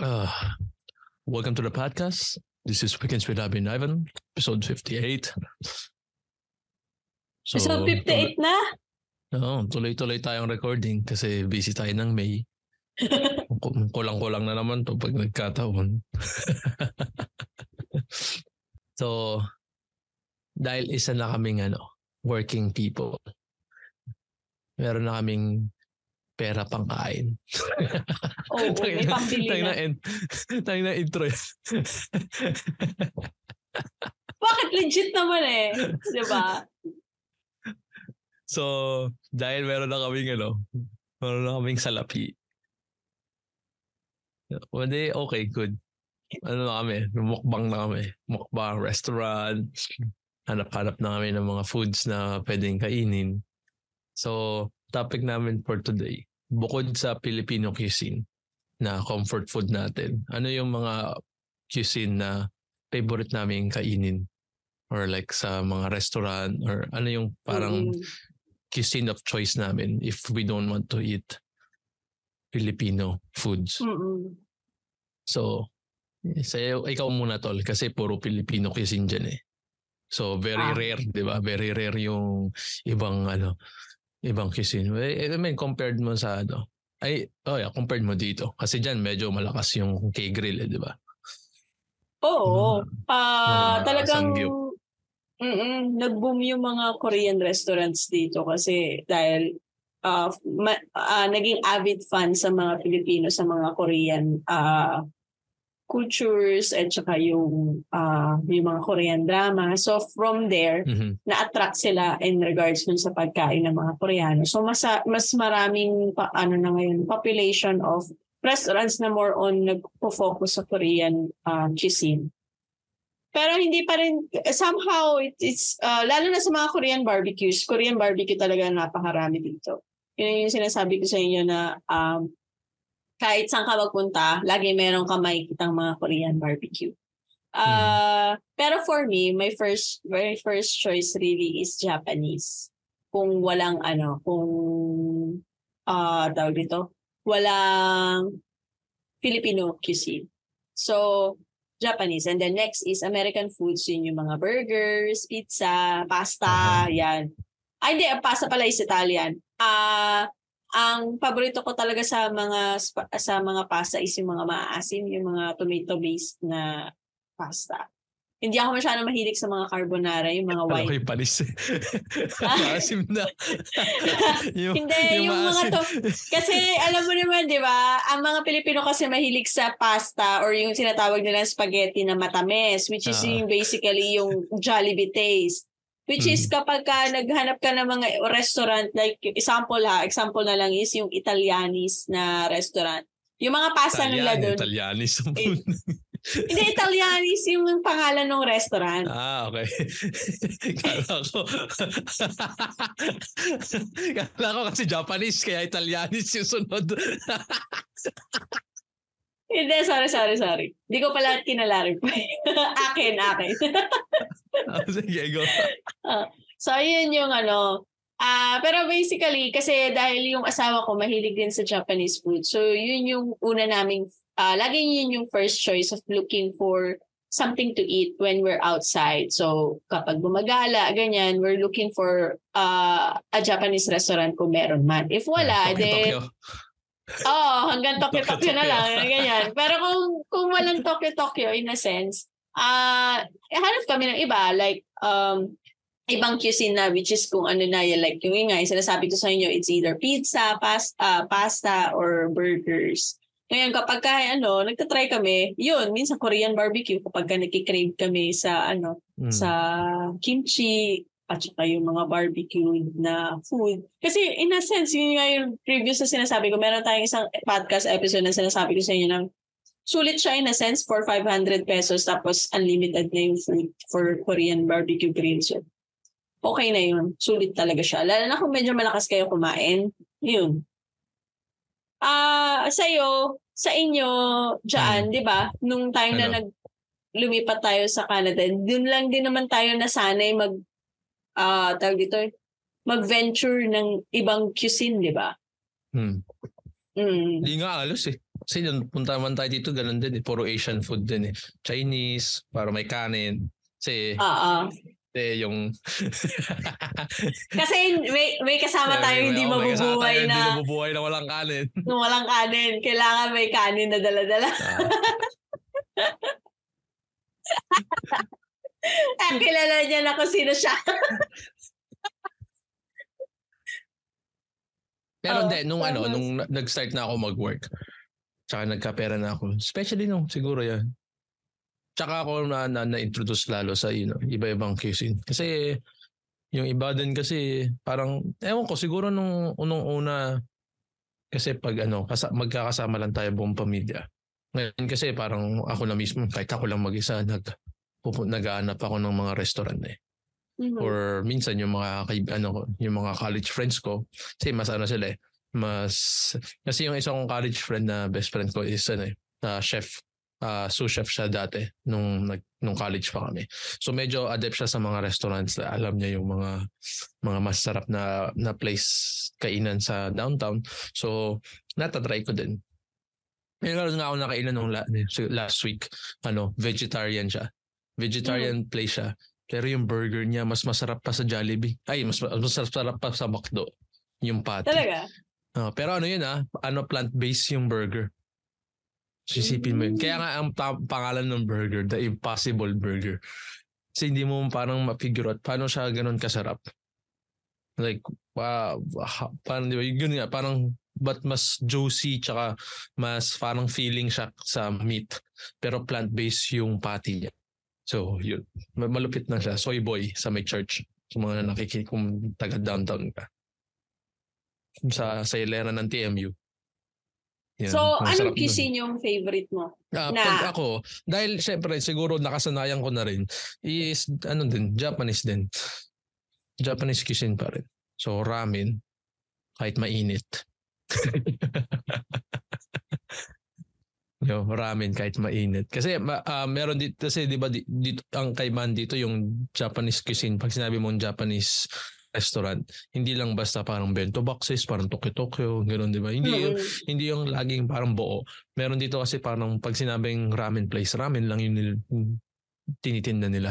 Uh, welcome to the podcast. This is Weekends with Abby and Ivan, episode 58. So, So, 58 na? Oo, tuloy-tuloy tayong recording kasi busy tayo ng May. Ku- Kulang-kulang na naman to pag nagkataon. so, dahil isa na kaming ano, working people, meron na kaming pera pang kain. Oo, may pambili na. in- tangina intro yan. Bakit legit naman eh? Di ba? so, dahil meron na kaming ano, meron na kaming salapi. Hindi, okay, good. Ano na kami, mukbang na kami. Mukbang, restaurant. Hanap-hanap na kami ng mga foods na pwedeng kainin. So, topic namin for today, bukod sa Filipino cuisine na comfort food natin, ano yung mga cuisine na favorite namin kainin? Or like sa mga restaurant or ano yung parang Mm. cuisine of choice namin if we don't want to eat Filipino foods. Mm-mm. So, sa'yo, ikaw muna tol kasi puro Filipino cuisine dyan eh. So, very Ah. rare, di ba? Very rare yung ibang ano, ibang cuisine. Eh, I mean, compared mo sa ano, ay, oh yeah, compared mo dito. Kasi dyan medyo malakas yung K-grill eh, di ba? Oo. Ah, mga talagang sangyup. mm nag-boom yung mga Korean restaurants dito kasi dahil ah, ma- ah, naging avid fan sa mga Pilipino sa mga Korean ah, cultures at saka yung ah, yung mga Korean drama. So from there, Mhm. na-attract sila in regards dun sa pagkain ng mga Koreano. So mas mas maraming pa, ano na ngayon population of restaurants na more on nagpo-focus sa Korean uh, cuisine. Pero hindi pa rin somehow it, it's uh, lalo na sa mga Korean barbecues, Korean barbecue talaga napakarami dito. Yun yung sinasabi ko sa inyo na um, kahit saan ka magpunta, lagi meron ka makikitang mga Korean barbecue. Uh, Pero for me, my first, very first choice really is Japanese. Kung walang ano, kung, ah tawag dito, walang Filipino cuisine. So, Japanese. And then next is American foods. Yun yung mga burgers, pizza, pasta, yan. Ay, hindi. Pasta pala is Italian. Ah, ang paborito ko talaga sa mga sa mga pasta is yung mga maasim, yung mga tomato-based na pasta. Hindi ako masyadong mahilig sa mga carbonara, yung mga white. yung panis eh. Maasim na. yung, Hindi, yung mga maasim. to- Kasi alam mo naman, di ba, ang mga Pilipino kasi mahilig sa pasta or yung sinatawag nila spaghetti na matamis, which is Ah. yung basically yung Jollibee taste. Which is Mm. kapag ka naghanap ka ng mga restaurant, like example ha, example na lang is yung Italianis na restaurant. Yung mga pasta nila Italian, doon, Italianis. Eh, hindi Italianis yung pangalan ng restaurant. Ah, okay. Kala ko. Kala ko kasi Japanese kaya Italianis yung sunod. Hindi, sorry, sorry, sorry. Hindi ko pala kinalarify. akin, akin. Ah, Sige, go. So, yun yung ano. Ah, pero basically, kasi dahil yung asawa ko mahilig din sa Japanese food. So, yun yung una naming, ah, laging yun yung first choice of looking for something to eat when we're outside. So, kapag gumagala, ganyan, we're looking for ah, a Japanese restaurant kung meron man. If wala, Tokyo, then, Tokyo. Oo, hanggang Tokyo-Tokyo na lang, ganyan. Pero kung kung walang Tokyo-Tokyo in a sense, ah eh, hanap kami ng iba like um ibang cuisine na which is kung ano na yan like yung nga yung sinasabi ko sa inyo it's either pizza, pasta, pasta or burgers. Ngayon kapag ka ano, nagta-try kami, yun, minsan Korean barbecue kapag ka nagki-crave kami sa ano, Mm. sa kimchi at saka yung mga barbecue na food. Kasi in a sense, yun nga yung previous na sinasabi ko, meron tayong isang podcast episode na sinasabi ko sa inyo ng sulit siya in a sense for 500 pesos tapos unlimited na yung food for Korean barbecue grills. So, okay na yun. Sulit talaga siya. Lalo na kung medyo malakas kayo kumain. Yun. Ah, sa'yo, sa inyo, dyan, di ba? Nung time na Ano? nag lumipat tayo sa Canada, dun lang din naman tayo nasanay mag ah tawag dito, mag-venture ng ibang cuisine, di ba? Hmm. Mm. Hindi nga alos eh. Kasi nung punta naman tayo dito, ganun din. Eh. Puro Asian food din eh. Chinese, para may kanin. Kasi, Oo. eh, yung... Kasi may, may kasama tayo hindi Oo, may kasama mabubuhay Hindi na mabubuhay na walang kanin. nung walang kanin. Kailangan may kanin na dala-dala. Ah, Eh, kilala niya na kung sino siya. pero Oo, hindi, nung ano, nung na- nag-start na ako mag-work, tsaka nagkapera na ako, especially nung siguro yan, tsaka ako na, na, na-introduce lalo sa you know, iba-ibang cuisine. Kasi yung iba din kasi parang, ewan ko, siguro nung unong-una, kasi pag ano, kasa, magkakasama lang tayo buong pamilya. Ngayon kasi parang ako na mismo, kahit ako lang mag-isa, nag, pupu- nag-aanap ako ng mga restaurant eh. Mhm. Or minsan yung mga ano ko, yung mga college friends ko, kasi mas ano sila eh, mas kasi yung isang kong college friend na best friend ko is ano eh, na chef, ah sous chef siya dati nung nag nung college pa kami. So medyo adept siya sa mga restaurants, alam niya yung mga mga masarap na na place kainan sa downtown. So natatry ko din. Meron nga ako nakainan nung la- last week, ano, vegetarian siya. Vegetarian place siya. Pero yung burger niya mas masarap pa sa Jollibee. Ay, mas mas masarap pa sa McDo. Yung patty. Talaga? Ah, pero ano yun ah, ano plant-based yung burger. Sisipin mo yun. Kaya nga ang pa- pangalan ng burger, The Impossible Burger. Kasi hindi mo parang mapigure out paano siya ganun kasarap. Like, ha- parang di ba, yun nga, parang but mas juicy tsaka mas parang feeling siya sa meat. Pero plant-based yung patty niya. So, yun. Ma- Malupit na siya. Soy boy sa may church. Sa mga nakikinig kung taga downtown ka. Sa, sa ilera ng TMU. Yan. So, anong cuisine yung favorite mo? Ah, na- pag ako, dahil syempre siguro nakasanayan ko na rin, is ano din, Japanese din. Japanese cuisine pa rin. So ramen, kahit mainit. Yo, ramen kahit mainit. Kasi ah, meron dito kasi 'di ba di- dito ang kaibahan dito yung Japanese cuisine. Pag sinabi mong Japanese restaurant, hindi lang basta parang bento boxes, parang Tokyo-Tokyo, gano'n 'di ba? Hindi yung Mm. hindi yung laging parang buo. Meron dito kasi parang pag sinabing ramen place, ramen lang yung nil- yung tinitinda nila.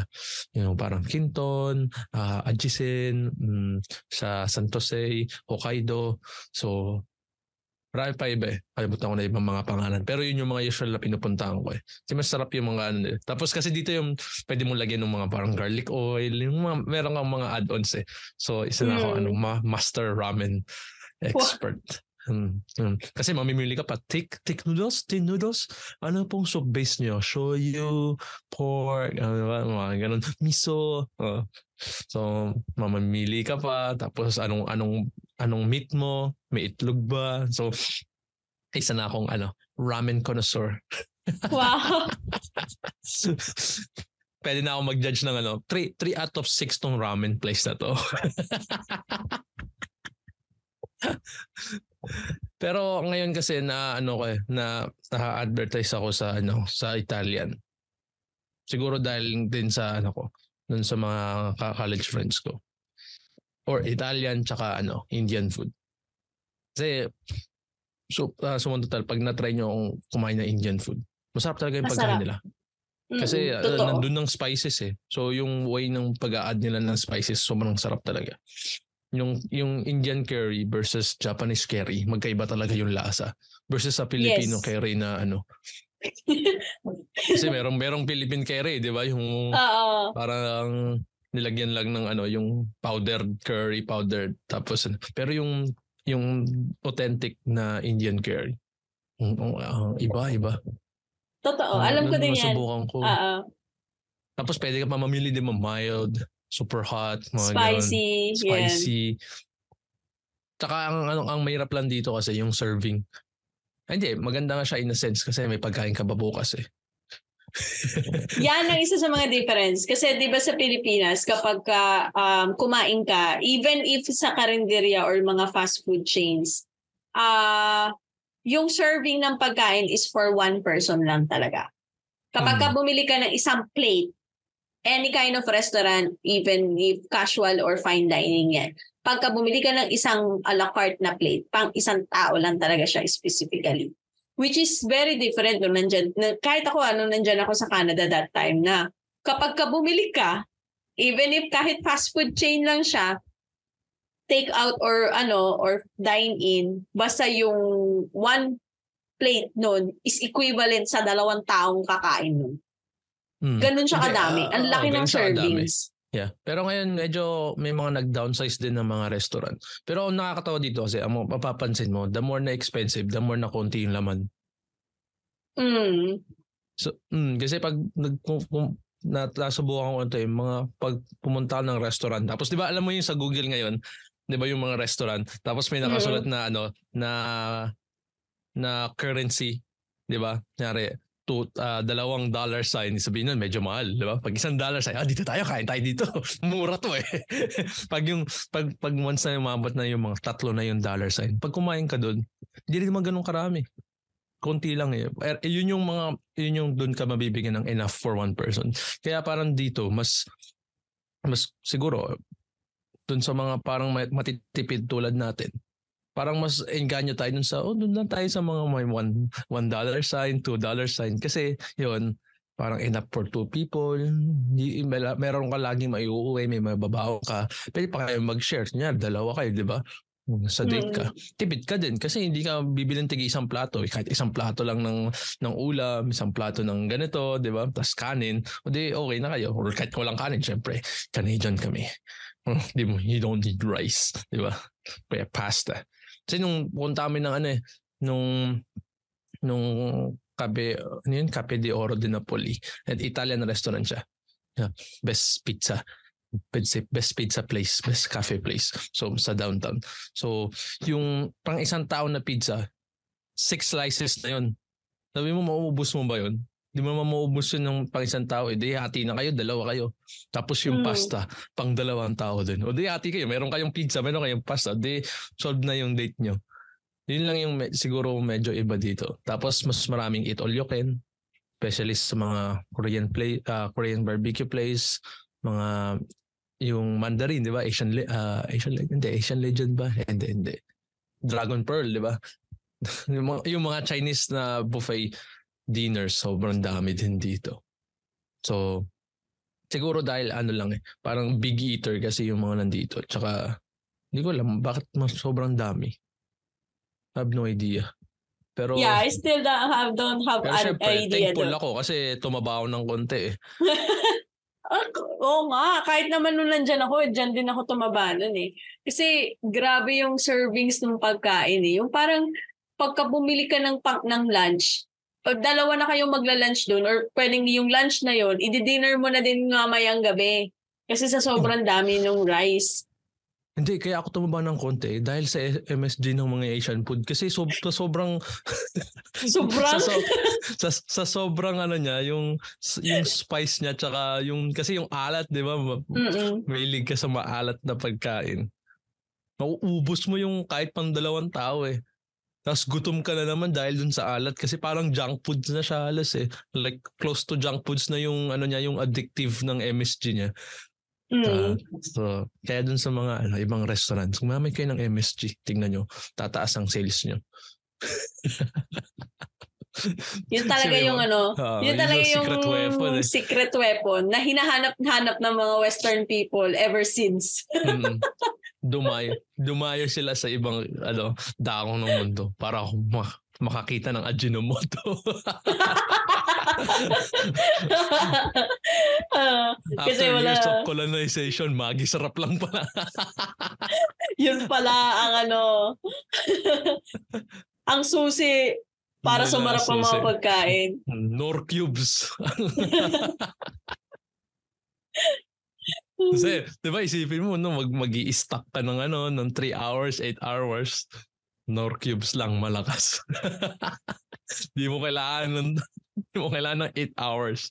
Yung parang Kinton, ah Ajisen, mm, sa San Jose, Hokkaido. So, marami pa iba eh. Kalimutan ko na ibang mga pangalan. Pero yun yung mga usual na pinupuntahan ko eh. Kasi masarap yung mga ano nila. Tapos kasi dito yung pwede mong lagyan ng mga parang garlic oil. Yung mga, meron kang mga add-ons eh. So, isa na ako Mm. ano, ma- master ramen expert. Hmm, hmm. Kasi mamimili ka pa, thick, thick noodles, thin noodles. Ano pong soup base nyo? Shoyu, pork, ano ba, mga ganun, miso. Oh. So, mamimili ka pa, tapos anong, anong, anong meat mo, may itlog ba? So, isa na akong ano, ramen connoisseur. Wow. Pwede na ako mag-judge ng ano, 3, 3 out of 6 tong ramen place na to. Pero ngayon kasi na ano ko eh, na na-advertise ako sa ano, sa Italian. Siguro dahil din sa ano ko, dun sa mga college friends ko. Or Italian tsaka ano, Indian food. Kasi so, uh, sumunod pag na-try nyo akong kumain ng Indian food, masarap talaga yung pagkain nila. Kasi Mm-mm. uh, nandun ng spices eh. So yung way ng pag-a-add nila ng spices, sobrang sarap talaga. Yung yung Indian curry versus Japanese curry, magkaiba talaga yung lasa. Versus sa Filipino Yes. curry na ano. Kasi merong merong Philippine curry, 'di ba? Yung Oo. parang nilagyan lang ng ano, yung powdered curry powdered tapos ano. pero yung yung authentic na Indian curry. uh, iba, iba. Totoo. Ah, Alam ko din yan. Ko. Oo. Tapos pwede ka pa mamili din mo mild, super hot, mga Spicy. ganun. Yan. Spicy. Tsaka ang, ang, ang mahirap lang dito kasi yung serving. Hindi, maganda nga siya in a sense kasi may pagkain ka ba bukas eh. Yan ang isa sa mga difference. Kasi di ba sa Pilipinas, kapag ka, um, kumain ka, even if sa karinderya or mga fast food chains, ah yung serving ng pagkain is for one person lang talaga. Kapag ka bumili ka ng isang plate, any kind of restaurant, even if casual or fine dining yan, pagka bumili ka ng isang a la carte na plate, pang isang tao lang talaga siya specifically. Which is very different nung nandyan. Na, kahit ako, ano, nandyan ako sa Canada that time na kapag ka bumili ka, even if kahit fast food chain lang siya, take out or ano, or dine in, basta yung one plate nun is equivalent sa dalawang taong kakain nun. Hmm. Ganun siya kadami. ah, Ang laki ng siya kadami. servings. Yeah. Pero ngayon medyo may mga nag-downsize din ng mga restaurant. Pero ang nakakatawa dito kasi ang mapapansin mo, the more na expensive, the more na konti yung laman. Mm. So, mm, kasi pag nag kung, kung na, nasubukan ko ito yung mga pag pumunta ng restaurant. Tapos 'di ba alam mo yung sa Google ngayon, 'di ba yung mga restaurant, tapos may nakasulat na ano na na currency, 'di ba? Kunyari, to, ah, dalawang dollar sign, sabihin nun, medyo mahal, di ba? Pag isang dollar sign, ah, dito tayo, kain tayo dito. Mura to eh. pag yung, pag, pag once na umabot na yung mga tatlo na yung dollar sign, pag kumain ka doon, hindi rin naman ganun karami. Konti lang eh. Er, yun yung mga, yun yung doon ka mabibigyan ng enough for one person. Kaya parang dito, mas, mas siguro, doon sa mga parang ma- matitipid tulad natin, parang mas engganyo tayo dun sa, oh, doon lang tayo sa mga may one, one dollar sign, two dollar sign. Kasi, yun, parang enough for two people. May- meron ka laging may uuwi, may mababaw ka. Pwede pa kayo mag-share. Kanya, dalawa kayo, di ba? Sa date ka. Tipid ka din kasi hindi ka bibili ng isang plato. Eh, Kahit isang plato lang ng, ng ulam, isang plato ng ganito, di ba? Tapos kanin. O di, okay na kayo. Or kahit walang kanin, syempre. Canadian kami. di mo, you don't need rice. Di ba? Kaya pasta. Kasi nung punta kami ng ano eh, nung nung Cabe, ano yun? Cape de Oro de Napoli. At Italian restaurant siya. Yeah, best pizza. Best, best pizza place, best cafe place. So sa downtown. So yung pang isang tao na pizza, six slices na yun. Sabi mo, mauubos mo ba yun? Di mo naman mauubos yun ng pang isang tao. Eh, di hati na kayo, dalawa kayo. Tapos yung Mm. pasta, pang dalawang tao din. O di hati kayo, meron kayong pizza, meron kayong pasta. Di solve na yung date nyo. Yun lang yung me- siguro medyo iba dito. Tapos mas maraming eat all you can. Especially sa mga Korean play, ah, Korean barbecue place, mga yung Mandarin, di ba? Asian, le- ah, Asian legend, hindi, Asian legend ba? Hindi, hindi. Dragon Pearl, di ba? yung, mga, yung mga Chinese na buffet dinners, sobrang dami din dito. So, siguro dahil ano lang eh, parang big eater kasi yung mga nandito. Tsaka, hindi ko alam bakit mas sobrang dami. I have no idea. Pero, Yeah, I still don't have, don't have pero an syempre, idea. thankful though. ako kasi tumaba ako ng konti eh. Oo nga, kahit naman nung nandyan ako, dyan din ako tumaba nun eh. Kasi grabe yung servings ng pagkain eh. Yung parang pagka bumili ka ng, pang, ng lunch, pag dalawa na kayong magla-lunch doon or pwedeng yung lunch na yon i-dinner mo na din mamayang gabi. Kasi sa sobrang dami ng rice. Hindi, kaya ako tumaba ng konti dahil sa MSG ng mga Asian food. Kasi sob- sa sobrang Sobrang, sa, so- sa, sa sobrang ano niya, yung yung spice niya tsaka yung kasi yung alat, 'di ba? Mm-mm. Mahilig ka sa maalat na pagkain. Mauubos mo yung kahit pang dalawang tao eh. Tapos gutom ka na naman dahil dun sa alat kasi parang junk food na siya halos eh. Like close to junk foods na yung ano niya, yung addictive ng MSG niya. Mm. Ah, so, kaya dun sa mga ano, ibang restaurants, gumamit kayo ng MSG. Tingnan nyo, tataas ang sales nyo. Yun talaga Kasi yung ano, Ah, yun talaga yung secret weapon eh. secret weapon na hinahanap-hanap ng mga western people ever since. Mm. Dumayo, dumayo sila sa ibang ano, dakong ng mundo para ako ma- makakita ng Ajinomoto. Ah, kasi After wala, years of colonization, magi sarap lang pala. yun pala ang ano, ang susi para Wala sumarap ang mga pagkain. Nor cubes. Kasi, di ba, isipin mo, no, mag mag stack ka ng ano, ng 3 hours, 8 hours. Nor cubes lang malakas. Di mo kailangan ng, di mo kailangan ng 8 hours.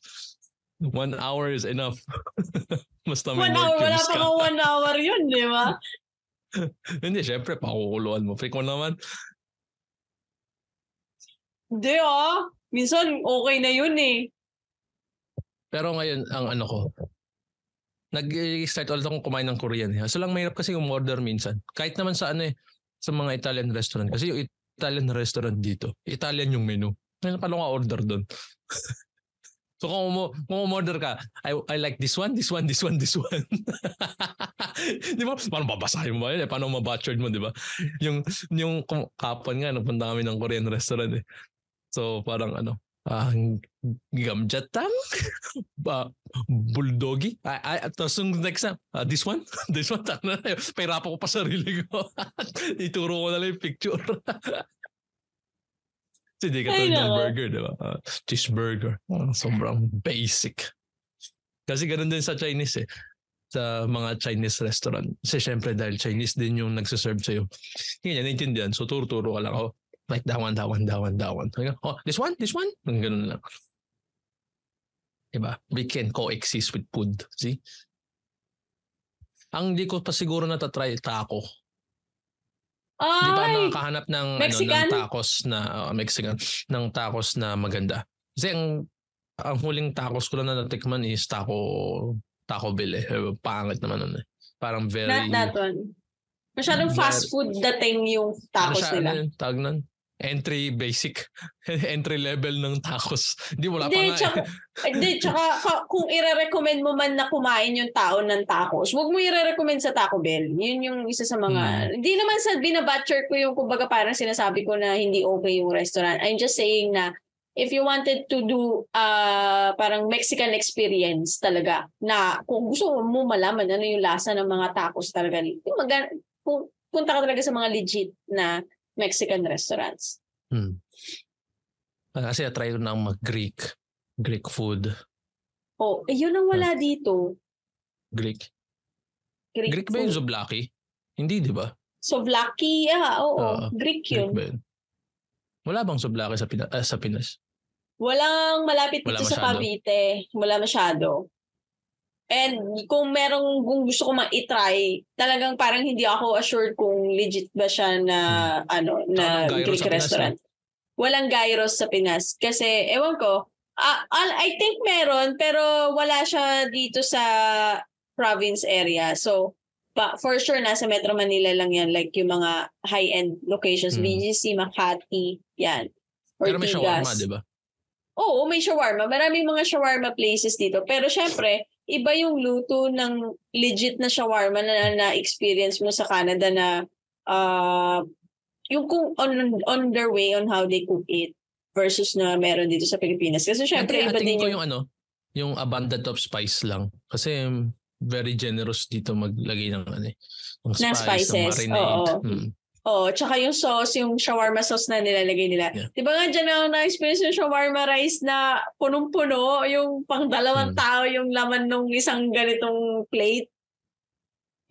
One hour is enough. Basta may One hour, wala pa ka. nga one hour yun, di ba? Hindi, syempre, pakukuluan mo. Fake mo naman. Hindi ah. Minsan okay na yun eh. Pero ngayon, ang ano ko, nag-start ulit akong kumain ng Korean. Eh. So lang mahirap kasi umorder minsan. Kahit naman sa ano eh, sa mga Italian restaurant. Kasi yung, It- Italian restaurant dito. Italian yung menu. Ngayon, paano ka order doon? so kung, umo, kung umorder ka, I, I like this one, this one, this one, this one. di ba? Paano babasahin mo ba yun? Eh? Paano mabutchered mo, di ba? Yung, yung kapon nga, nagpunta kami ng Korean restaurant eh. So parang ano, uh, gamjatang, ba, bulldogi. Ay, ay, tapos yung next time, uh, this one, this one, pahirapan ko pa sarili ko. Ituro ko na lang yung picture. Kasi di ka ng burger, di ba? Uh, cheeseburger. Uh, sobrang basic. Kasi ganun din sa Chinese eh. Sa mga Chinese restaurant. Kasi syempre dahil Chinese din yung nagsaserve sa'yo. Hindi niya naintindihan. So turo-turo ka lang. Oh, like that one, that one, that one, that one. Oh, this one, this one. Ganun lang. Diba? We can coexist with food. See? Ang di ko pa siguro natatry, taco. Ay, Di pa nakakahanap ng Mexican? ano ng tacos na uh, Mexican ng tacos na maganda. Kasi ang ang huling tacos ko lang na natikman is taco Taco Bell eh. Pangit naman nun eh. Parang very... Not that one. Masyadong fast food dating yung tacos ano siya, nila. Ano tawag nun? Entry basic entry level ng tacos. Hindi wala pa nga. Tsaka, hindi, tsaka kung i-recommend mo man na kumain yung tao ng tacos, huwag mo i-recommend sa Taco Bell. Yun yung isa sa mga hindi hmm. naman sa binabutcher ko yung kumbaga parang sinasabi ko na hindi okay yung restaurant. I'm just saying na if you wanted to do uh, parang Mexican experience talaga na kung gusto mo malaman ano yung lasa ng mga tacos talaga, mag- punta ka talaga sa mga legit na Mexican restaurants. Hmm. Ah, kasi try ko ng mag-Greek. Greek food. Oh, eh, yun ang wala uh, dito. Greek. Greek, Greek ba yung Zoblaki? Hindi, di ba? Souvlaki, ah, oo. Uh, Greek yun. Greek ba Wala bang Souvlaki sa, Pina- uh, sa Pinas? Walang malapit Wala dito masyado. sa Cavite. Wala masyado. And kung merong kung gusto ko mang i-try, talagang parang hindi ako assured kung legit ba siya na hmm. ano na Greek restaurant. Pinas, Walang gyros sa Pinas kasi ewan ko, uh, I think meron pero wala siya dito sa province area. So pa, for sure nasa Metro Manila lang yan like yung mga high-end locations, hmm. BGC, Makati, yan. Ortigas. Pero may shawarma, di ba? Oo, may shawarma. Maraming mga shawarma places dito. Pero syempre, iba yung luto ng legit na shawarma na na-experience mo sa Canada na uh, yung kung on, on their way on how they cook it versus na meron dito sa Pilipinas. Kasi syempre, iba din yung... yung ano, yung abundant of spice lang. Kasi very generous dito maglagay ng ano, eh, ng spice, ng spices. Ng marinade. Oo. Hmm. Oh, tsaka yung sauce, yung shawarma sauce na nilalagay nila. Yeah. Di ba nga dyan ako na-experience yung shawarma rice na punong-puno, yung pang dalawang hmm. tao yung laman ng isang ganitong plate.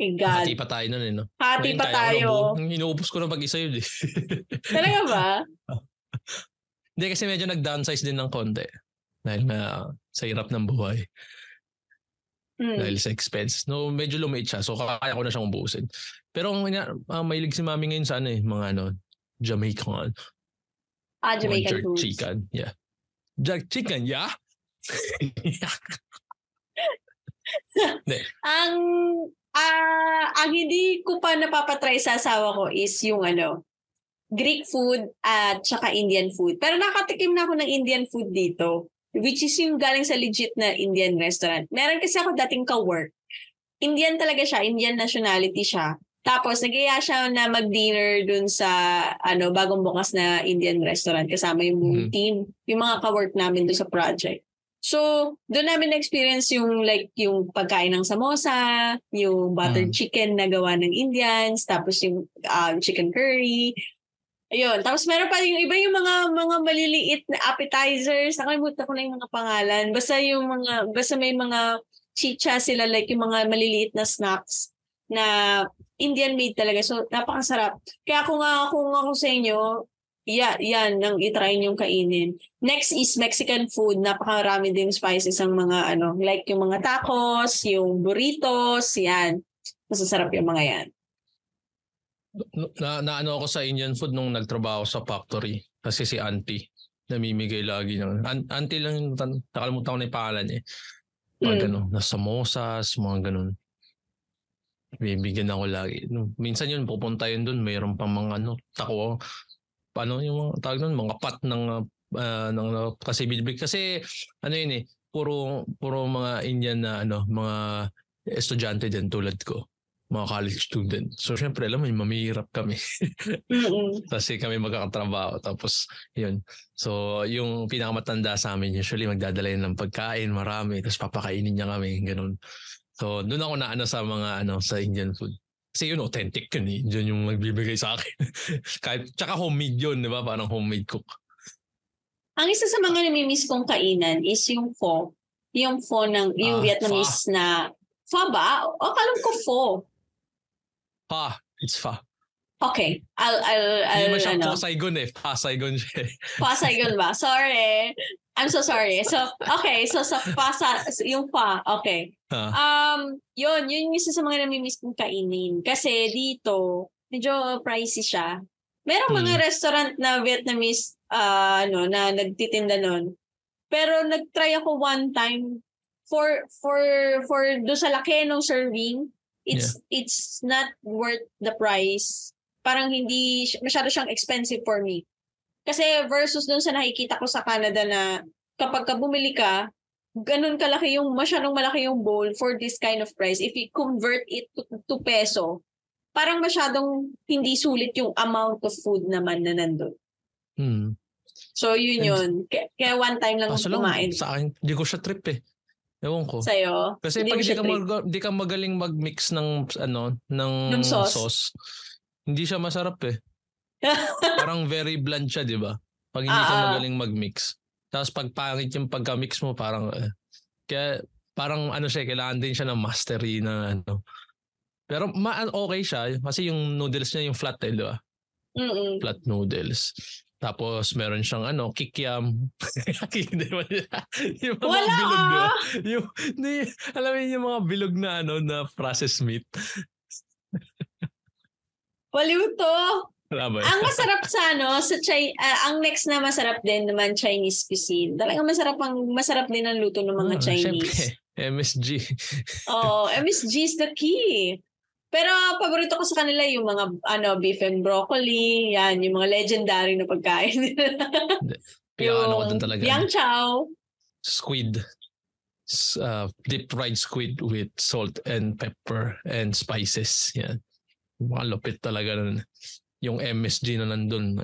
Eh, God. Hati pa tayo nun eh, no? Hati Ngayon, pa tayo. Ko inuubos ko na pag-isa yun eh. Talaga ba? Hindi kasi medyo nag-downsize din ng konti. Dahil na sa hirap ng buhay. Mm. Dahil sa expense. No, medyo lumit siya. So, kaya ko na siyang ubusin. Pero ang uh, mahilig si mami ngayon sa ano eh, mga ano, Jamaican. Ah, Jamaican foods. Chicken, yeah. Jerk chicken, yeah? ang uh, ang hindi ko pa napapatry sa asawa ko is yung ano, Greek food at saka Indian food. Pero nakatikim na ako ng Indian food dito which is yung galing sa legit na Indian restaurant. Meron kasi ako dating ka-work. Indian talaga siya, Indian nationality siya. Tapos nagaya siya na mag-dinner dun sa ano bagong bukas na Indian restaurant kasama yung mm-hmm. team, yung mga ka-work namin dun sa project. So, doon namin na-experience yung like yung pagkain ng samosa, yung butter mm. chicken na gawa ng Indians, tapos yung um, chicken curry, Ayun. Tapos meron pa yung iba yung mga mga maliliit na appetizers. Nakalimutan ko na yung mga pangalan. Basta yung mga, basta may mga chicha sila like yung mga maliliit na snacks na Indian made talaga. So, napakasarap. Kaya kung, uh, kung ako sa inyo, yeah, yan, nang itry niyong kainin. Next is Mexican food. Napakarami din spices ang mga ano, like yung mga tacos, yung burritos, yan. Masasarap yung mga yan na, na ano ako sa Indian food nung nagtrabaho sa factory kasi si auntie namimigay lagi ng an, auntie lang yung nakalimutan ko na yung pangalan niya. Pag mm. ano, na samosas, mga ganun. Bibigyan ako lagi. Minsan yun, pupunta yun dun, mayroon pang mga ano, tako. ano yung mga tawag nun, mga pot ng uh, ng kasi kasi ano yun eh puro puro mga Indian na ano mga estudyante din tulad ko mga college student. So, syempre, alam mo, mamihirap kami. Kasi kami magkakatrabaho. Tapos, yun. So, yung pinakamatanda sa amin, usually magdadala yun ng pagkain, marami. Tapos papakainin niya kami, ganun. So, doon ako na ano sa mga ano sa Indian food. Kasi yun, authentic yun eh. Yun yung magbibigay sa akin. Kahit, tsaka homemade yun, di ba? Parang homemade cook. Ang isa sa mga namimiss kong kainan is yung pho. Yung pho ng, yung ah, Vietnamese fa. na, pho ba? O, kalam ko pho. Pa. It's fa. Okay. I'll, I'll, I'll Hindi mo siya ano. eh. Pa Saigon siya eh. Pa Saigon ba? Sorry. I'm so sorry. So, okay. So, sa pa, sa, yung pa. Okay. Huh? Um, yun. Yun yung isa sa mga namimiss kong kainin. Kasi dito, medyo pricey siya. Merong hmm. mga restaurant na Vietnamese uh, ano, na nagtitinda nun. Pero nagtry ako one time for for for do sa laki ng serving it's yeah. it's not worth the price. Parang hindi masyado siyang expensive for me. Kasi versus dun sa nakikita ko sa Canada na kapag ka bumili ka, ganun kalaki yung, masyadong malaki yung bowl for this kind of price. If you convert it to, to peso, parang masyadong hindi sulit yung amount of food naman na nandun. Hmm. So yun yun. Kaya, kaya one time lang kumain. Sa akin, hindi ko siya trip eh. Ewan ko. Sa'yo? Kasi hindi pag hindi ka, mag- di ka magaling mag-mix ng ano, ng, ng sauce. sauce, hindi siya masarap eh. parang very bland siya, di ba? Pag hindi ah, ka ah. magaling mag-mix. Tapos pag pangit yung pagka-mix mo, parang eh. Kaya parang ano siya, kailangan din siya ng mastery na ano. Pero ma okay siya kasi yung noodles niya yung flat eh, di ba? Mm-mm. Flat noodles. Tapos meron siyang ano, kikiam. yung mga Wala bilog ah! na, yung, di, alam mo yung mga bilog na ano na processed meat. Waliw to. Ang masarap sa ano, sa Chai, uh, ang next na masarap din naman Chinese cuisine. Talagang masarap ang masarap din ang luto ng mga oh, Chinese. Syempre, MSG. oh, MSG is the key. Pero paborito ko sa kanila yung mga ano beef and broccoli, yan, yung mga legendary na pagkain. yung ano ko talaga. Yang chow. Squid. Uh, deep fried squid with salt and pepper and spices. Yan. Mga lupit talaga nun. Yung MSG na nandun.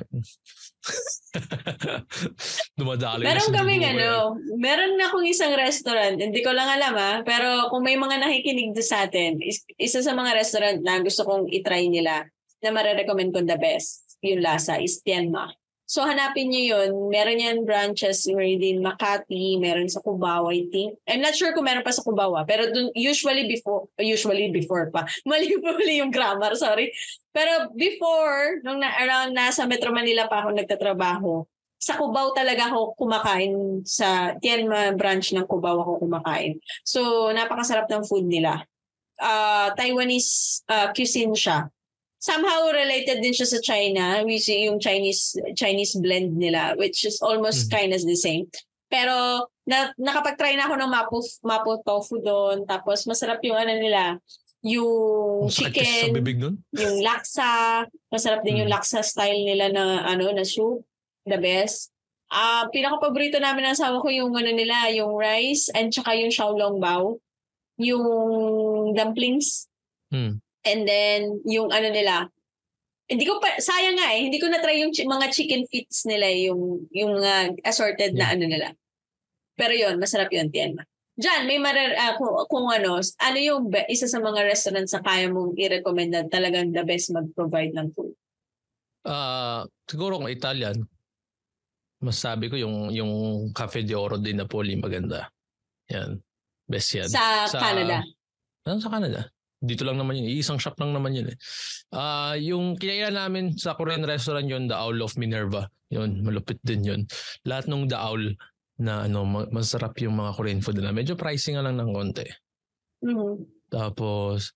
Dumadali Meron kaming ano, meron na akong isang restaurant, hindi ko lang alam ah, pero kung may mga nakikinig sa atin, is, isa sa mga restaurant na gusto kong itry nila, na marerecommend ko the best, yung lasa, is Tianma. So hanapin niyo yun. Meron yan branches din Makati, meron sa Cubao, I think. I'm not sure kung meron pa sa Cubao, ah, pero dun, usually before, usually before pa. Mali po yung grammar, sorry. Pero before, nung na, around nasa Metro Manila pa ako nagtatrabaho, sa Cubao talaga ako kumakain sa Tianma branch ng Cubao ako kumakain. So napakasarap ng food nila. Uh, Taiwanese uh, cuisine siya somehow related din siya sa China, which yung Chinese Chinese blend nila, which is almost mm-hmm. kind of the same. Pero na, nakapag-try na ako ng mapo, mapo tofu doon. Tapos masarap yung ano nila, yung Masakit chicken, sa bibig nun? yung laksa. Masarap din mm. yung laksa style nila na ano na soup. The best. Ah, uh, pinaka-paborito namin ng asawa ko yung ano nila, yung rice and tsaka yung xiaolong bao. Yung dumplings. Mm. And then, yung ano nila, hindi ko pa, sayang nga eh, hindi ko na-try yung ch- mga chicken fits nila, yung, yung mga assorted yeah. na ano nila. Pero yun, masarap yun, Tianma. Diyan, may marar, uh, kung, kung ano, ano yung be, isa sa mga restaurants na kaya mong i-recommend na talagang the best mag-provide ng food? Uh, siguro kung Italian, masabi ko yung yung Cafe de Oro di Napoli maganda. Yan. Best yan. Sa, sa Canada? Ano sa Canada? Dito lang naman yun. Isang shop lang naman yun eh. Uh, yung kinailan namin sa Korean restaurant yun, The Owl of Minerva. Yun, malupit din yun. Lahat ng The Owl na ano, masarap yung mga Korean food na. Medyo pricing nga lang ng konti. Mm-hmm. Tapos,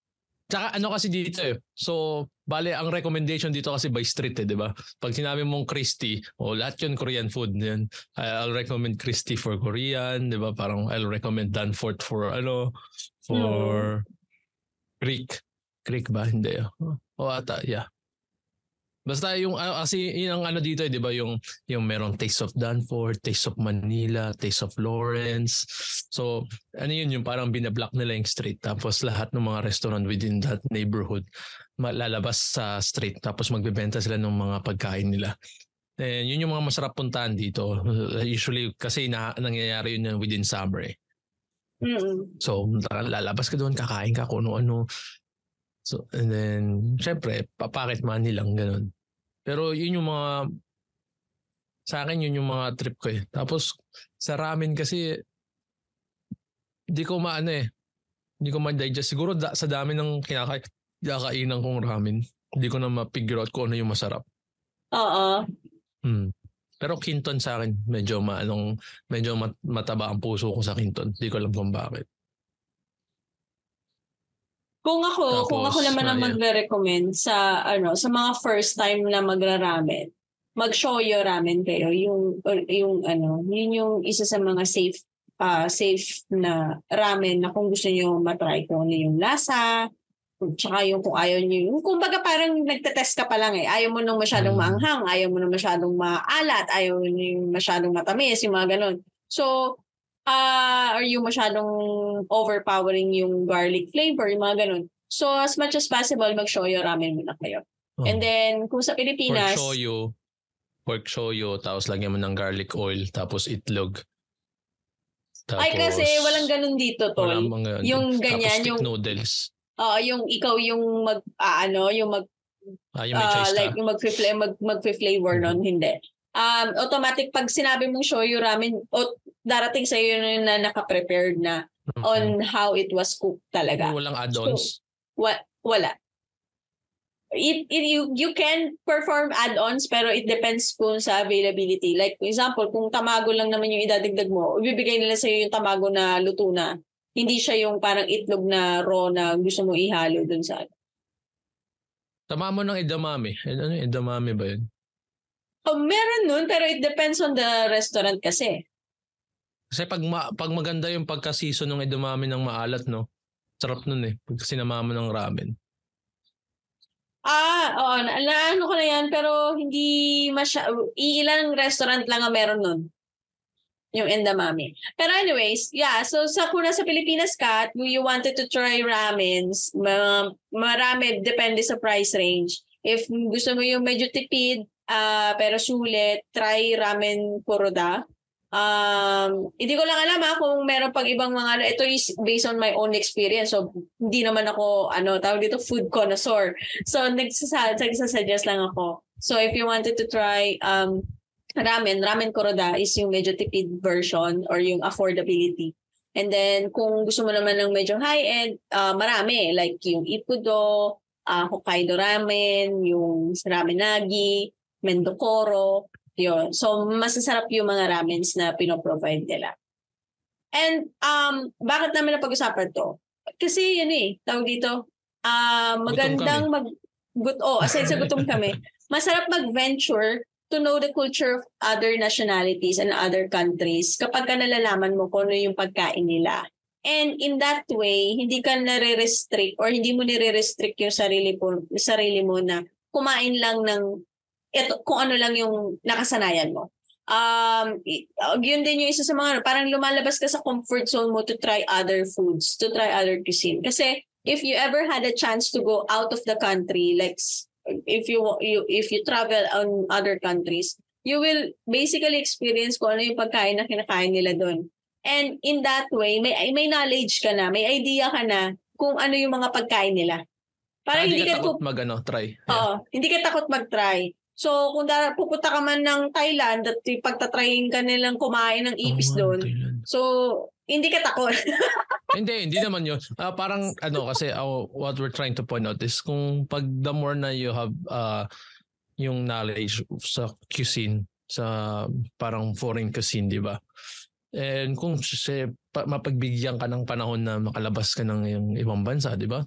tsaka ano kasi dito eh. So, bale, ang recommendation dito kasi by street eh, di ba? Pag sinabi mong Christy, o oh, lahat yun Korean food. Yan. I'll recommend Christy for Korean, di ba? Parang I'll recommend Danfort for ano, for... Mm Greek. Greek ba? Hindi. Oh, oh ata, yeah. Basta yung uh, kasi yun ang ano dito, eh, 'di ba, yung yung merong Taste of Danforth, Taste of Manila, Taste of Lawrence. So, ano yun yung parang binablock nila yung street tapos lahat ng mga restaurant within that neighborhood lalabas sa street tapos magbebenta sila ng mga pagkain nila. And yun yung mga masarap puntahan dito. Usually kasi na, nangyayari yun within summer eh. Mm-mm. So, lalabas ka doon, kakain ka kung ano-ano. So, and then, syempre, papakit money lang, ganun. Pero yun yung mga, sa akin yun yung mga trip ko eh. Tapos, sa ramen kasi, di ko maano eh. Hindi ko ma-digest. Siguro da, sa dami ng kinakain, kinakainan kong ramen, hindi ko na ma-figure out kung ano yung masarap. Oo. Hmm. Pero Kinton sa akin, medyo maanong, medyo mat- mataba ang puso ko sa Kinton. Hindi ko alam kung bakit. Kung ako, Tapos, kung ako naman ang magre-recommend sa ano, sa mga first time na magra-ramen, mag-shoyo ramen kayo. Yung or yung ano, yun yung isa sa mga safe ah safe na ramen na kung gusto niyo matry kung ano yung lasa, tsaka yung kung ayaw niyo, yung kumbaga parang nagte-test ka pa lang eh. Ayaw mo nung masyadong Mm. maanghang, ayaw mo nung masyadong maalat, ayaw mo nung masyadong matamis, yung mga ganun. So, ah or yung masyadong overpowering yung garlic flavor, yung mga ganun. So, as much as possible, mag-shoyo ramen muna kayo. Oh. And then, kung sa pork Pilipinas, shoyu, pork shoyu, tapos lagyan mo ng garlic oil, tapos itlog. Tapos, ay kasi walang ganun dito, tol. walang mga, Yung ganyan, tapos yung- noodles. Oo, yung ikaw yung mag, ah, ano, yung mag, Ah, yung may ah, choice like, ka. yung mag-flavor, mag, mag-flavor nun, hindi. Um, automatic, pag sinabi mong shoyu ramen, o, darating sa iyo yun na naka-prepared na Mhm. on how it was cooked talaga. Walang add-ons. Wa- wala. It, it, you, you can perform add-ons pero it depends kung sa availability. Like, for example, kung tamago lang naman yung idadagdag mo, ibibigay nila sa'yo yung tamago na luto na. Hindi siya yung parang itlog na raw na gusto mo ihalo dun sa ano. Tama mo ng edamame. Ano yung edamame ba yun? Oh, meron nun, pero it depends on the restaurant kasi. Kasi pag, ma- pag maganda yung pagka-season ng edamame ng maalat, no? Sarap nun eh. Pag sinama mo ng ramen. Ah, oo, na, na- ano ko na yan, pero hindi masya, iilang restaurant lang ang meron nun. Yung endamame. Pero anyways, yeah, so sa kuna sa Pilipinas ka, you wanted to try ramens, ma- marami, depende sa price range. If gusto mo yung medyo tipid, ah pero sulit, try ramen kuroda. Um, hindi ko lang alam ha, kung meron pag ibang mga, ano, ito is based on my own experience. So, hindi naman ako, ano, tawag dito, food connoisseur. So, nagsasuggest lang ako. So, if you wanted to try um, ramen, ramen kuroda is yung medyo tipid version or yung affordability. And then, kung gusto mo naman ng medyo high-end, ah, marami. Like yung Ippudo, ah, Hokkaido ramen, yung ramen nagi, Mendokoro, yun. So, masasarap yung mga ramens na pinoprovide nila. And, um, bakit namin napag-usapan to? Kasi, yun eh, tawag dito, ah magandang mag... Gut, oh, aside sa gutom kami, masarap mag-venture to know the culture of other nationalities and other countries kapag ka nalalaman mo kung ano yung pagkain nila. And in that way, hindi ka nare-restrict or hindi mo nire-restrict yung sarili, po, sarili mo na kumain lang ng ito, kung ano lang yung nakasanayan mo. Um, uh, yun din yung isa sa mga, parang lumalabas ka sa comfort zone mo to try other foods, to try other cuisine. Kasi if you ever had a chance to go out of the country, like if you, you if you travel on other countries, you will basically experience kung ano yung pagkain na kinakain nila doon. And in that way, may may knowledge ka na, may idea ka na kung ano yung mga pagkain nila. Ah, Parang hindi ka takot mag ano, try. Yeah. Oo, hindi ka takot mag-try. So, kung da- pupunta ka man ng Thailand at pagtatryin ka nilang kumain ng ipis nga, doon, so, hindi ka takot. hindi, hindi naman yun. Ah, parang ano kasi uh, what we're trying to point out is kung pag the more na you have uh, yung knowledge sa cuisine, sa parang foreign cuisine, di ba? And kung kasi pa, mapagbigyan ka ng panahon na makalabas ka ng yung ibang bansa, di ba?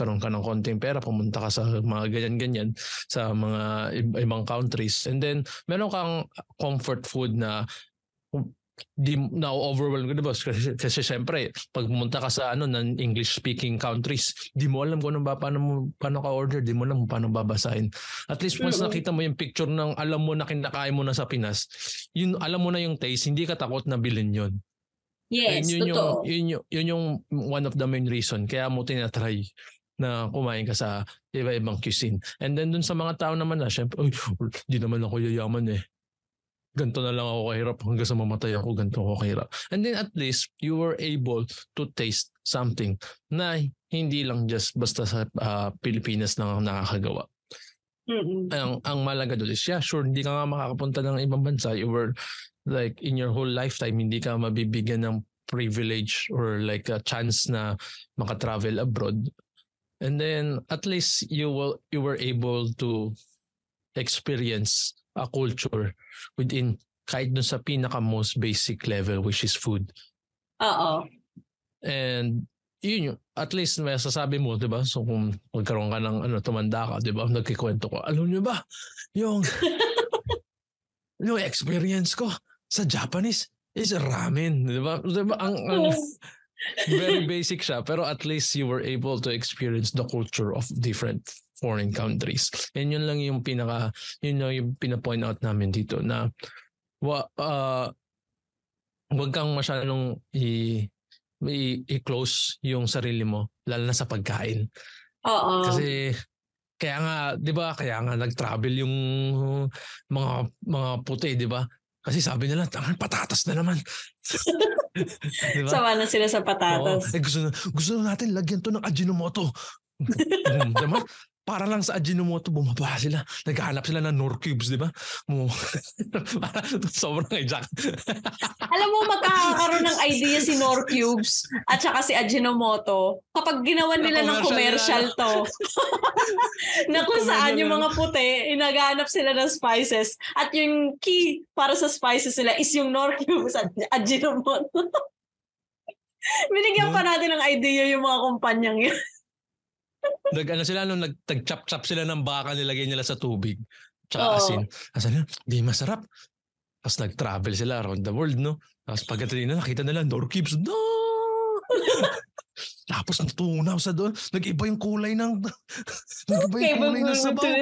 Karoon ka ng konting pera, pumunta ka sa mga ganyan-ganyan sa mga ib- ibang countries. And then, meron kang comfort food na di na overwhelm ka diba kasi, kasi syempre pag pumunta ka sa ano ng English speaking countries di mo alam kung ano ba paano mo paano ka order di mo alam paano babasahin. At least once nakita mo yung picture ng alam mo na kinakain mo na sa Pinas yun alam mo na yung taste hindi ka takot na bilhin yun. Yes, yun, yun totoo. yung yun yun yung one of the main reason kaya mo tinatry na kumain ka sa iba-ibang cuisine. And then dun sa mga tao naman na, syempre, uy, di naman ako yayaman eh. Ganto na lang ako kahirap hanggang sa mamatay ako, ganto ako kahirap. And then at least, you were able to taste something na hindi lang just basta sa ah, Pilipinas na nakakagawa. Mm-mm. Ang, ang malaga doon is, yeah, sure, hindi ka nga makakapunta ng ibang bansa. You were like in your whole lifetime, hindi ka mabibigyan ng privilege or like a chance na makatravel abroad. And then at least you will you were able to experience a culture within kahit dun sa pinaka most basic level which is food. Oo. And yun yung, at least may sasabi mo, di ba? So kung magkaroon ka ng ano, tumanda ka, di ba? Nagkikwento ko, alam niyo ba, yung, yung experience ko sa Japanese is ramen, di ba? Di ba? Ang, ang, very basic siya, pero at least you were able to experience the culture of different foreign countries. And yun lang yung pinaka, yun lang yung pinapoint out namin dito na wa, uh, wag kang masyadong i, i, i-close yung sarili mo, lalo na sa pagkain. Oo. Kasi kaya nga, 'di ba? Kaya nga nag-travel yung mga mga puti, 'di ba? Kasi sabi nila, "Tangan patatas na naman." 'Di ba? Sawa na sila sa Oo. patatas. Eh, gusto, na, gusto na natin lagyan to ng Ajinomoto. Diba? Para lang sa Ajinomoto, bumaba sila. Naghahanap sila ng Nor Cubes, di ba? Sobrang hijack. Alam mo, magkakaroon ng idea si Nor Cubes at saka si Ajinomoto kapag ginawa nila ng commercial to. na kung saan yung mga puti, inagahanap sila ng spices at yung key para sa spices nila is yung Nor Cubes at Ajinomoto. Binigyan pa natin ng idea yung mga kumpanyang yun. Nag, ano sila, nung nag, nag-chop-chop sila ng baka, nilagay nila sa tubig. Tsaka Oo. asin. Asan yun? Di masarap. Tapos nag-travel sila around the world, no? Tapos pagdating na, nakita nila, Cubes, no! Tapos natunaw sa doon. Nag-iba yung kulay ng... nag-iba yung kulay ng sabaw.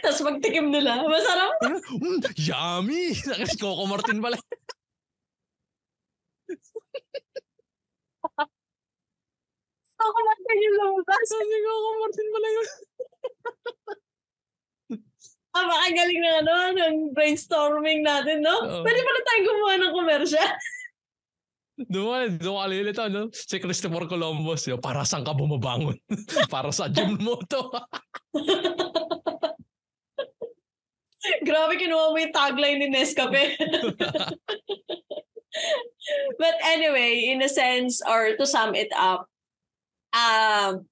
tapos pagtikim nila, masarap. Mm, yummy! Kasi Coco Martin pala. Ako lang yung lumabas. Kasi Coco Martin pala yun. Ah, baka galing na ano, ng brainstorming natin, no? Oo. Pwede pala tayong gumawa ng komersya. Doon, doon ka lilito, no? Si Christopher Columbus, yun, para saan ka bumabangon? para sa gym mo to. Grabe, kinuha mo yung tagline ni Nescafe. But anyway, in a sense, or to sum it up, um,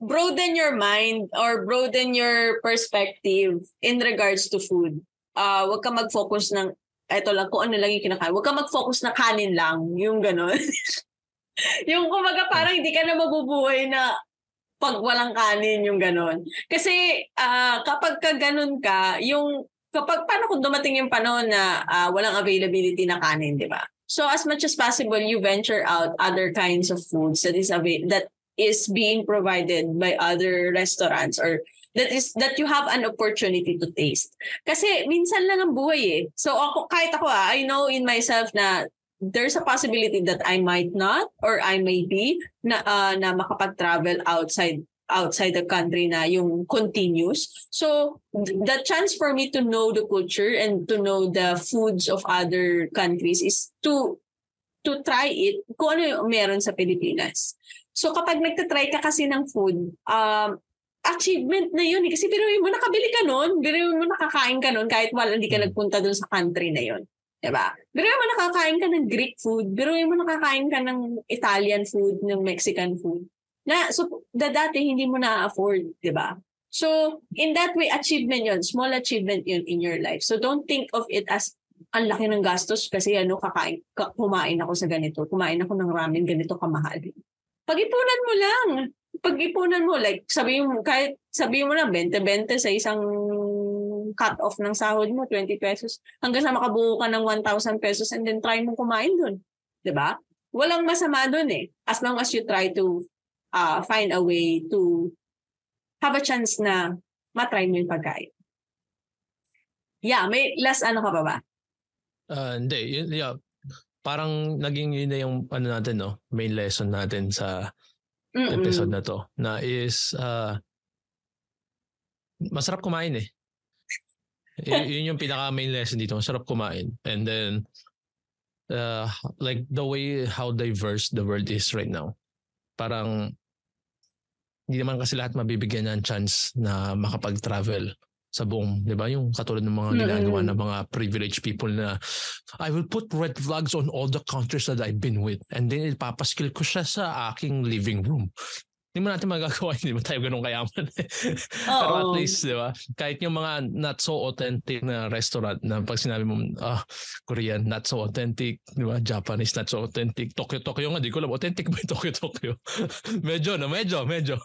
broaden your mind or broaden your perspective in regards to food. Uh, huwag ka mag-focus ng, eto lang, kung ano lang yung kinakain. Huwag ka mag-focus na kanin lang, yung gano'n. yung kumbaga parang hindi ka na mabubuhay na pag walang kanin, yung gano'n. Kasi ah, kapag ka ganun ka, yung kapag paano kung dumating yung panahon na ah, walang availability na kanin, di ba? So as much as possible, you venture out other kinds of foods that is ava- that is being provided by other restaurants or that is that you have an opportunity to taste. Kasi minsan lang ang buhay eh. So ako kahit ako ah, I know in myself na there's a possibility that I might not or I may be na ah, na makapag-travel outside outside the country na yung continuous. So the chance for me to know the culture and to know the foods of other countries is to to try it kung ano yung meron sa Pilipinas. So kapag nagtatry ka kasi ng food, um, achievement na yun. eh. Kasi biruin mo, nakabili ka nun. Biruin mo, nakakain ka nun kahit wala, hindi ka Hmm. nagpunta dun sa country na yun. Diba? Biruin mo, nakakain ka ng Greek food. Biruin mo, nakakain ka ng Italian food, ng Mexican food. Na, so, da dati hindi mo na-afford, diba? So, in that way, achievement yun. Small achievement yun in your life. So, don't think of it as ang laki ng gastos kasi ano, kakain, ka, kumain ako sa ganito. Kumain ako ng ramen, ganito kamahal. Pag-ipunan mo lang. Pag-ipunan mo, like, sabihin mo, kahit sabihin mo lang, 20-20 sa isang cut-off ng sahod mo, 20 pesos, hanggang sa makabuo ka ng 1,000 pesos and then try mo kumain dun. 'Di ba? Walang masama dun eh. As long as you try to uh, find a way to have a chance na matry mo yung pagkain. Yeah, may last ano ka pa ba? Uh, hindi, yun, yeah. Parang naging yun na yung ano natin, no? main lesson natin sa Mm-mm. episode na to na is uh, masarap kumain eh. Y- yun yung pinaka main lesson dito. Masarap kumain. And then uh, like the way how diverse the world is right now. Parang hindi naman kasi lahat mabibigyan ng chance na makapag-travel sa buong, di ba? Yung katulad ng mga ginagawa ng mga privileged people na I will put red flags on all the countries that I've been with and then ipapaskill ko siya sa aking living room. Hindi mo natin magagawa, hindi mo tayo ganun kayaman. Pero at least, di ba? Kahit yung mga not so authentic na restaurant na pag sinabi mo, ah, Korean, not so authentic, di ba? Japanese, not so authentic. Tokyo, Tokyo nga, di ko alam, authentic ba yung Tokyo, Tokyo? medyo, no? Medyo, medyo.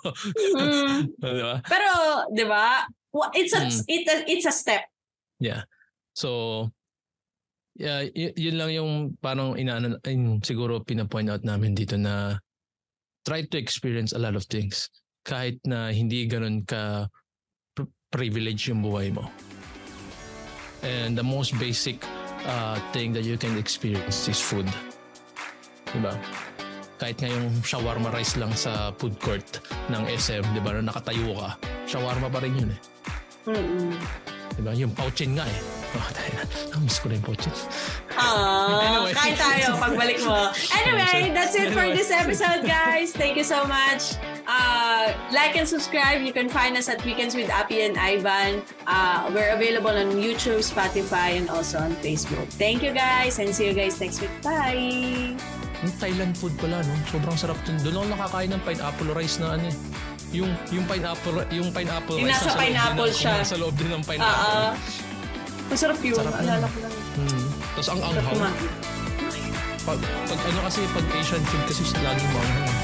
Mm. di ba? Pero, 'di ba? It's a Mm. it it's a step. So, yeah, y- yun lang yung parang inaano, ayun, siguro pinapoint out namin dito na try to experience a lot of things kahit na hindi ganun ka pr- privilege yung buhay mo. And the most basic uh, thing that you can experience is food. Diba? Kahit nga yung shawarma rice lang sa food court ng SM, di ba, na nakatayo ka, shawarma pa rin yun eh. Mm-mm. Diba? Yung pouchin nga eh. Oh, tayo na. Miss ko na yung pouchin. Anyway. kain tayo pagbalik mo. Anyway, that's it for this episode, guys. Thank you so much. Uh, like and subscribe. You can find us at Weekends with Appy and Ivan. Uh, we're available on YouTube, Spotify, and also on Facebook. Thank you, guys, and see you guys next week. Bye! Yung Thailand food pala, no? Sobrang sarap dun. Doon ako nakakain ng pineapple rice na ano eh. Yung, yung pineapple, yung pineapple Yung rice. nasa loob din pineapple siya. Nasa loob din ng pineapple. ah. Masarap yun. Sarap. Alala ko lang. Tapos ang anghang. Pag, pag ano kasi, pag Asian food kasi laging maanghang.